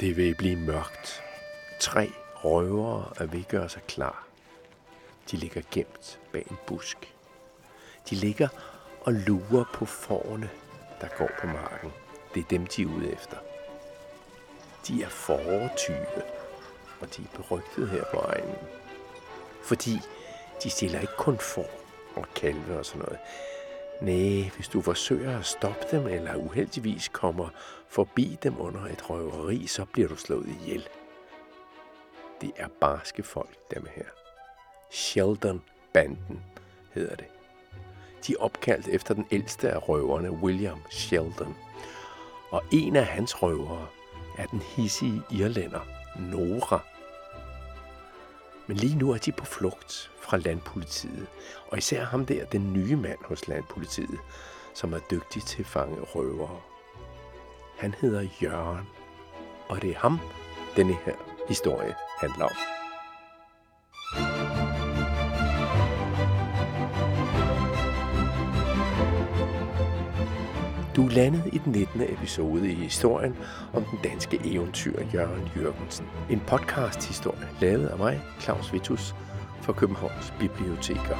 Det vil blive mørkt. Tre røvere er ved at gøre sig klar. De ligger gemt bag en busk. De ligger og lurer på forne, der går på marken. Det er dem, de er ude efter. De er fortyve, og de er berygtet her på egnen. Fordi de stiller ikke kun for og kalve og sådan noget. Nej, hvis du forsøger at stoppe dem, eller uheldigvis kommer forbi dem under et røveri, så bliver du slået ihjel. Det er barske folk, dem her. Sheldon-banden hedder det. De er opkaldt efter den ældste af røverne, William Sheldon. Og en af hans røvere er den hissige irlænder, Nora. Men lige nu er de på flugt fra landpolitiet, og især ham der, den nye mand hos landpolitiet, som er dygtig til at fange røvere. Han hedder Jørgen, og det er ham, denne her historie handler om. Du er landet i den 19. episode i historien om den danske eventyr Jørgen Jørgensen. En podcast-historie lavet af mig, Claus Vitus, for Københavns Biblioteker.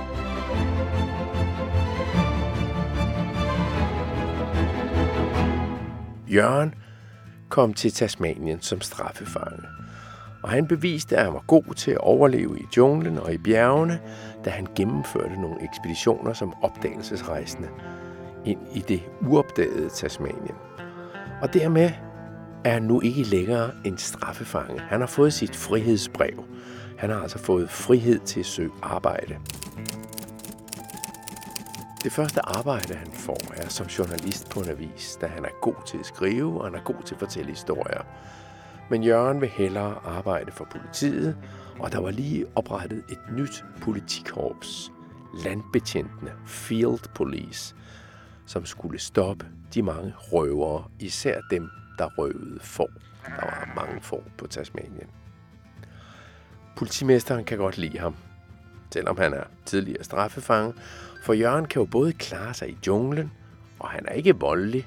Jørgen kom til Tasmanien som straffefange, og han beviste, at han var god til at overleve i junglen og i bjergene, da han gennemførte nogle ekspeditioner som opdagelsesrejsende ind i det uopdagede Tasmanien. Og dermed er han nu ikke længere en straffefange. Han har fået sit frihedsbrev. Han har altså fået frihed til at søge arbejde. Det første arbejde, han får, er som journalist på en avis, da han er god til at skrive, og han er god til at fortælle historier. Men Jørgen vil hellere arbejde for politiet, og der var lige oprettet et nyt politikorps, landbetjentene, Field Police, som skulle stoppe de mange røvere, især dem, der røvede får. Der var mange får på Tasmanien. Politimesteren kan godt lide ham, selvom han er tidligere straffefange, for Jørgen kan jo både klare sig i junglen, og han er ikke voldelig,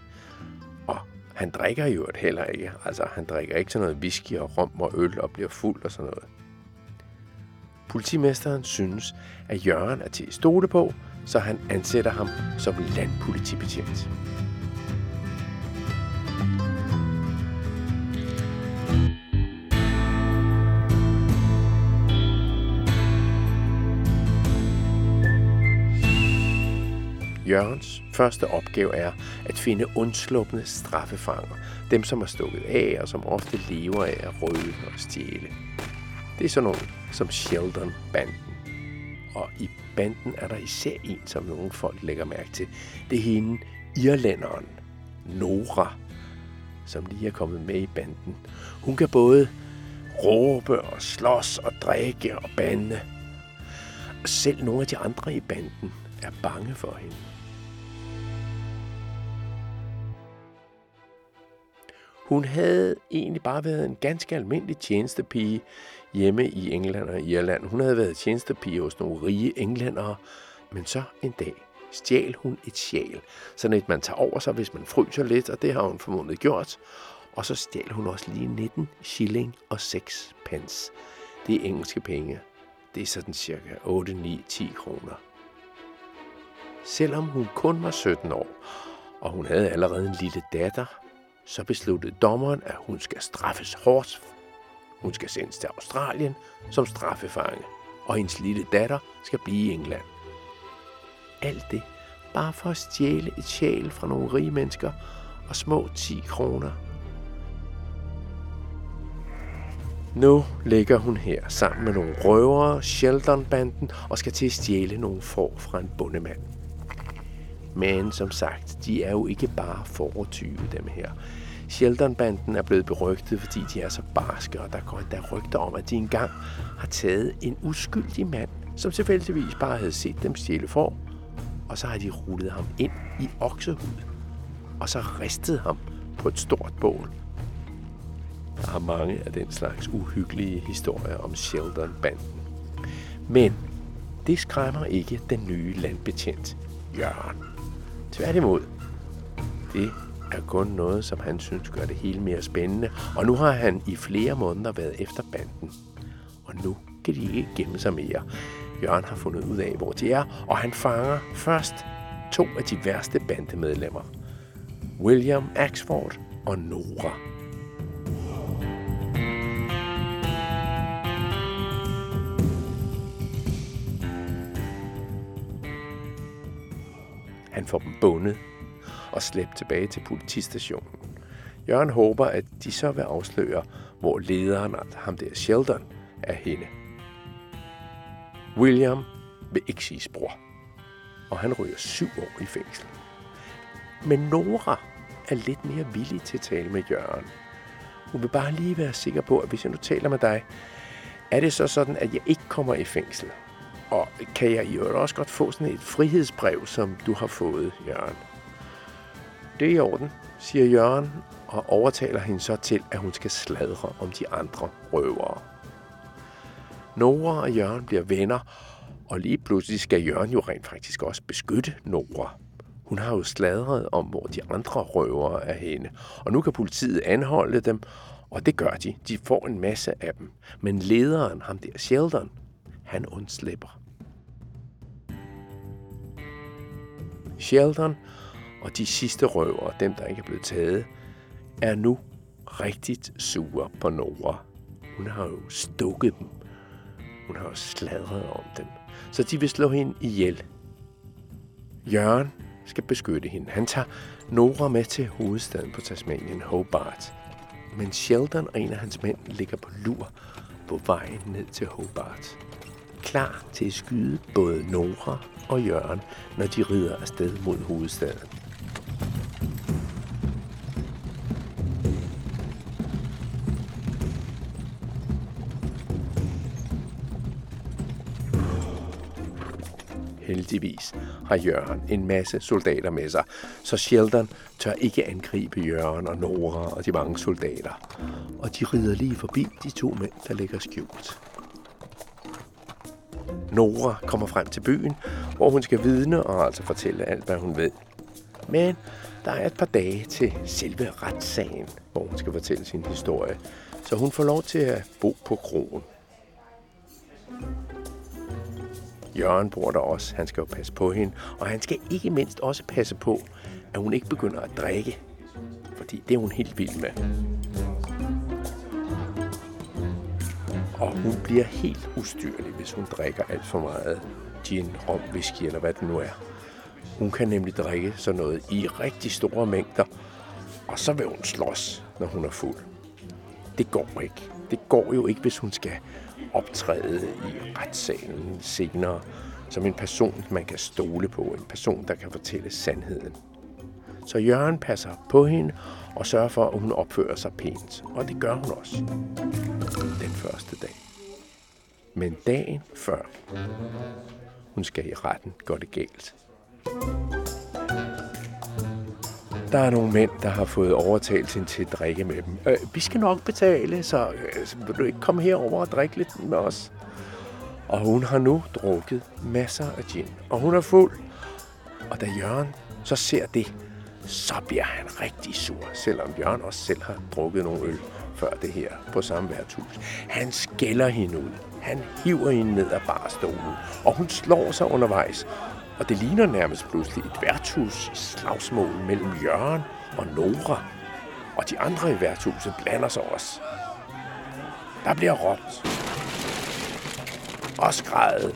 og han drikker jo heller ikke. Altså, han drikker ikke sådan noget whisky og rom og øl og bliver fuld og sådan noget. Politimesteren synes, at Jørgen er til at stole på, så han ansætter ham som landpolitibetjent. Jørgens første opgave er at finde undslupne straffefanger. Dem, som er stukket af og som ofte lever af at røde og stjæle. Det er sådan nogle som Sheldon-banden. Og i banden er der især en, som nogle folk lægger mærke til. Det er hende, irlænderen, Nora, som lige er kommet med i banden. Hun kan både råbe og slås og drikke og bande. Selv nogle af de andre i banden er bange for hende. Hun havde egentlig bare været en ganske almindelig tjenestepige hjemme i England og Irland. Hun havde været tjenestepige hos nogle rige englændere, men så en dag stjal hun et sjal. Sådan et, man tager over sig, hvis man fryser lidt, og det har hun formodentlig gjort. Og så stjal hun også lige 19 shilling og 6 pence. Det er engelske penge. Det er sådan cirka 8, 9, 10 kroner. Selvom hun kun var 17 år, og hun havde allerede en lille datter, så besluttede dommeren, at hun skal straffes hårdt. Hun skal sendes til Australien som straffefange, og hendes lille datter skal blive i England. Alt det bare for at stjæle et sjæl fra nogle rige mennesker og små 10 kroner. Nu ligger hun her sammen med nogle røvere, Sheldon-banden, og skal til at stjæle nogle får fra en bondemand. Men som sagt, de er jo ikke bare fortyve dem her. Sheldon-banden er blevet berygtet, fordi de er så barske, og der går endda rygter om, at de engang har taget en uskyldig mand, som tilfældigvis bare havde set dem stjæle for, og så har de rullet ham ind i oksehud, og så ristet ham på et stort bål. Der er mange af den slags uhyggelige historier om Sheldon-banden. Men det skræmmer ikke den nye landbetjent, Jørgen. Tværtimod, det er kun noget, som han synes gør det hele mere spændende, og nu har han i flere måneder været efter banden. Og nu kan de ikke gemme sig mere. Jørgen har fundet ud af, hvor de er, og han fanger først to af de værste bandemedlemmer. William Axford og Nora. Han får dem bundet og slæbt tilbage til politistationen. Jørgen håber, at de så vil afsløre, hvor lederen, ham der Sheldon, er henne. William vil ikke sige bror, og han ryger syv år i fængsel. Men Nora er lidt mere villig til at tale med Jørgen. Hun vil bare lige være sikker på, at hvis jeg nu taler med dig, er det så sådan, at jeg ikke kommer i fængsel? Og kan jeg i øvrigt også godt få sådan et frihedsbrev, som du har fået, Jørgen? Det er i orden, siger Jørgen, og overtaler hende så til, at hun skal sladre om de andre røvere. Nora og Jørgen bliver venner, og lige pludselig skal Jørgen jo rent faktisk også beskytte Nora. Hun har jo sladret om, hvor de andre røvere er henne, og nu kan politiet anholde dem, og det gør de. De får en masse af dem. Men lederen, ham der Sheldon, han undslipper. Sheldon og de sidste røvere, dem der ikke er blevet taget, er nu rigtigt sure på Nora. Hun har jo stukket dem. Hun har jo sladret om dem. Så de vil slå hende ihjel. Jørgen skal beskytte hende. Han tager Nora med til hovedstaden på Tasmanien, Hobart. Men Sheldon og en af hans mænd ligger på lur på vejen ned til Hobart. Klar til at skyde både Nora og Jørgen, når de rider afsted mod hovedstaden. Heldigvis har Jørgen en masse soldater med sig, så Sheldon tør ikke angribe Jørgen og Nora og de mange soldater. Og de rider lige forbi de to mænd, der ligger skjult. Nora kommer frem til byen, hvor hun skal vidne og altså fortælle alt, hvad hun ved. Men der er et par dage til selve retssagen, hvor hun skal fortælle sin historie, så hun får lov til at bo på krogen. Jørgen bor der også. Han skal jo passe på hende. Og han skal ikke mindst også passe på, at hun ikke begynder at drikke. Fordi det er hun helt vild med. Og hun bliver helt ustyrlig, hvis hun drikker alt for meget gin, rom, whisky eller hvad det nu er. Hun kan nemlig drikke sådan noget i rigtig store mængder, og så vil hun slås, når hun er fuld. Det går ikke. Det går jo ikke, hvis hun skal optræde i retssalen senere som en person, man kan stole på. En person, der kan fortælle sandheden. Så Jørgen passer på hende og sørger for, at hun opfører sig pænt. Og det gør hun også den første dag. Men dagen før hun skal i retten, går det galt. Der er nogle mænd, der har fået overtalt hende til at drikke med dem. Øh, vi skal nok betale, så øh, vil du ikke komme herover og drikke lidt med os? Og hun har nu drukket masser af gin, og hun er fuld. Og da Jørgen så ser det, så bliver han rigtig sur, selvom Jørgen også selv har drukket nogle øl før det her på samme værtshus. Han skælder hende ud. Han hiver hende ned af barstolen, og hun slår sig undervejs. Og det ligner nærmest pludselig et værtshus slagsmål mellem Jørgen og Nora. Og de andre i værtshuset blander sig også. Der bliver råbt. Og skrejet.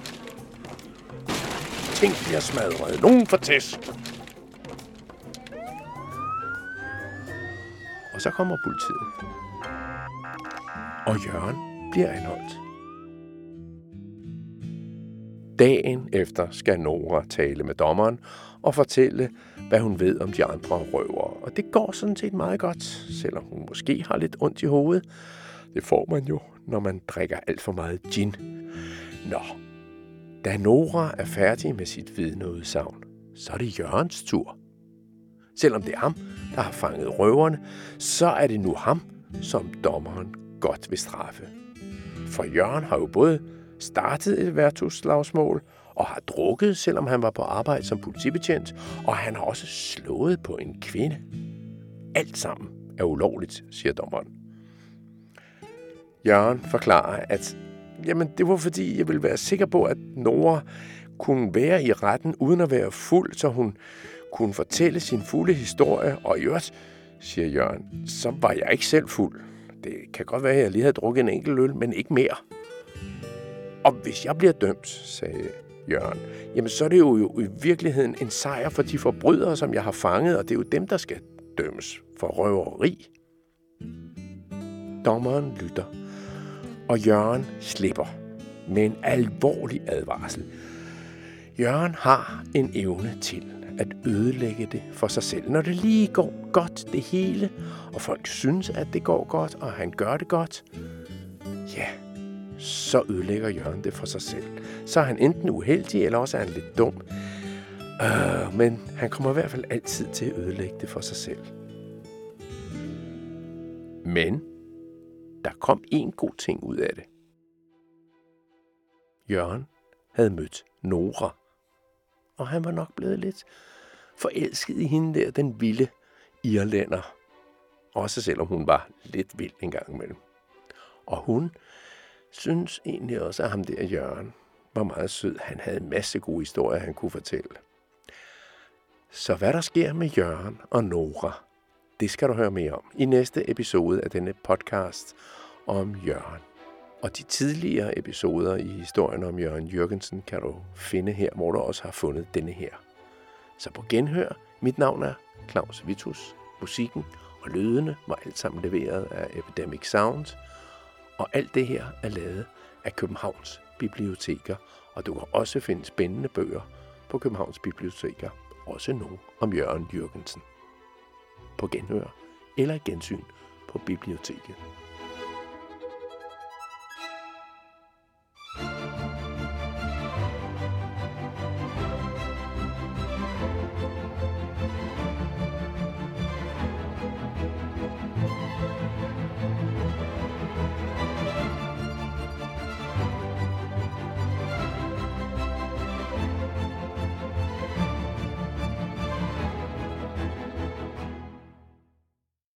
Ting bliver smadret. Nogen får tæsk. Så kommer politiet. Og Jørgen bliver anholdt. Dagen efter skal Nora tale med dommeren og fortælle, hvad hun ved om de andre røvere. Og det går sådan set meget godt, selvom hun måske har lidt ondt i hovedet. Det får man jo, når man drikker alt for meget gin. Nå, da Nora er færdig med sit vidneudsagn, så er det Jørgens tur. Selvom det er ham, der har fanget røverne, så er det nu ham, som dommeren godt vil straffe. For Jørgen har jo både startet et værtshusslagsmål og har drukket, selvom han var på arbejde som politibetjent, og han har også slået på en kvinde. alt sammen er ulovligt, siger dommeren. Jørgen forklarer, at jamen, det var fordi, jeg ville være sikker på, at Nora kunne være i retten uden at være fuld, så hun kunne fortælle sin fulde historie. Og i øvrigt, siger Jørgen, så var jeg ikke selv fuld. Det kan godt være, at jeg lige havde drukket en enkelt øl, men ikke mere. Og hvis jeg bliver dømt, sagde Jørgen, jamen så er det jo i virkeligheden en sejr for de forbrydere, som jeg har fanget, og det er jo dem, der skal dømmes for røveri. Dommeren lytter, og Jørgen slipper med en alvorlig advarsel. Jørgen har en evne til ødelægge det for sig selv. Når det lige går godt det hele, og folk synes, at det går godt, og han gør det godt, ja, så ødelægger Jørgen det for sig selv. Så er han enten uheldig, eller også er han lidt dum. Øh, men han kommer i hvert fald altid til at ødelægge det for sig selv. Men der kom en god ting ud af det. Jørgen havde mødt Nora, og han var nok blevet lidt forelsket i hende der, den vilde irlænder. Også selvom hun var lidt vild en gang imellem. Og hun synes egentlig også, at ham der Jørgen var meget sød. Han havde en masse gode historier, han kunne fortælle. Så hvad der sker med Jørgen og Nora, det skal du høre mere om i næste episode af denne podcast om Jørgen. Og de tidligere episoder i historien om Jørgen Jørgensen kan du finde her, hvor du også har fundet denne her. Så på genhør, mit navn er Claus Vitus. Musikken og lydene var alt sammen leveret af Epidemic Sound. Og alt det her er lavet af Københavns Biblioteker, og du kan også finde spændende bøger på Københavns Biblioteker, også nogle om Jørgen Jørgensen. På genhør eller gensyn på biblioteket.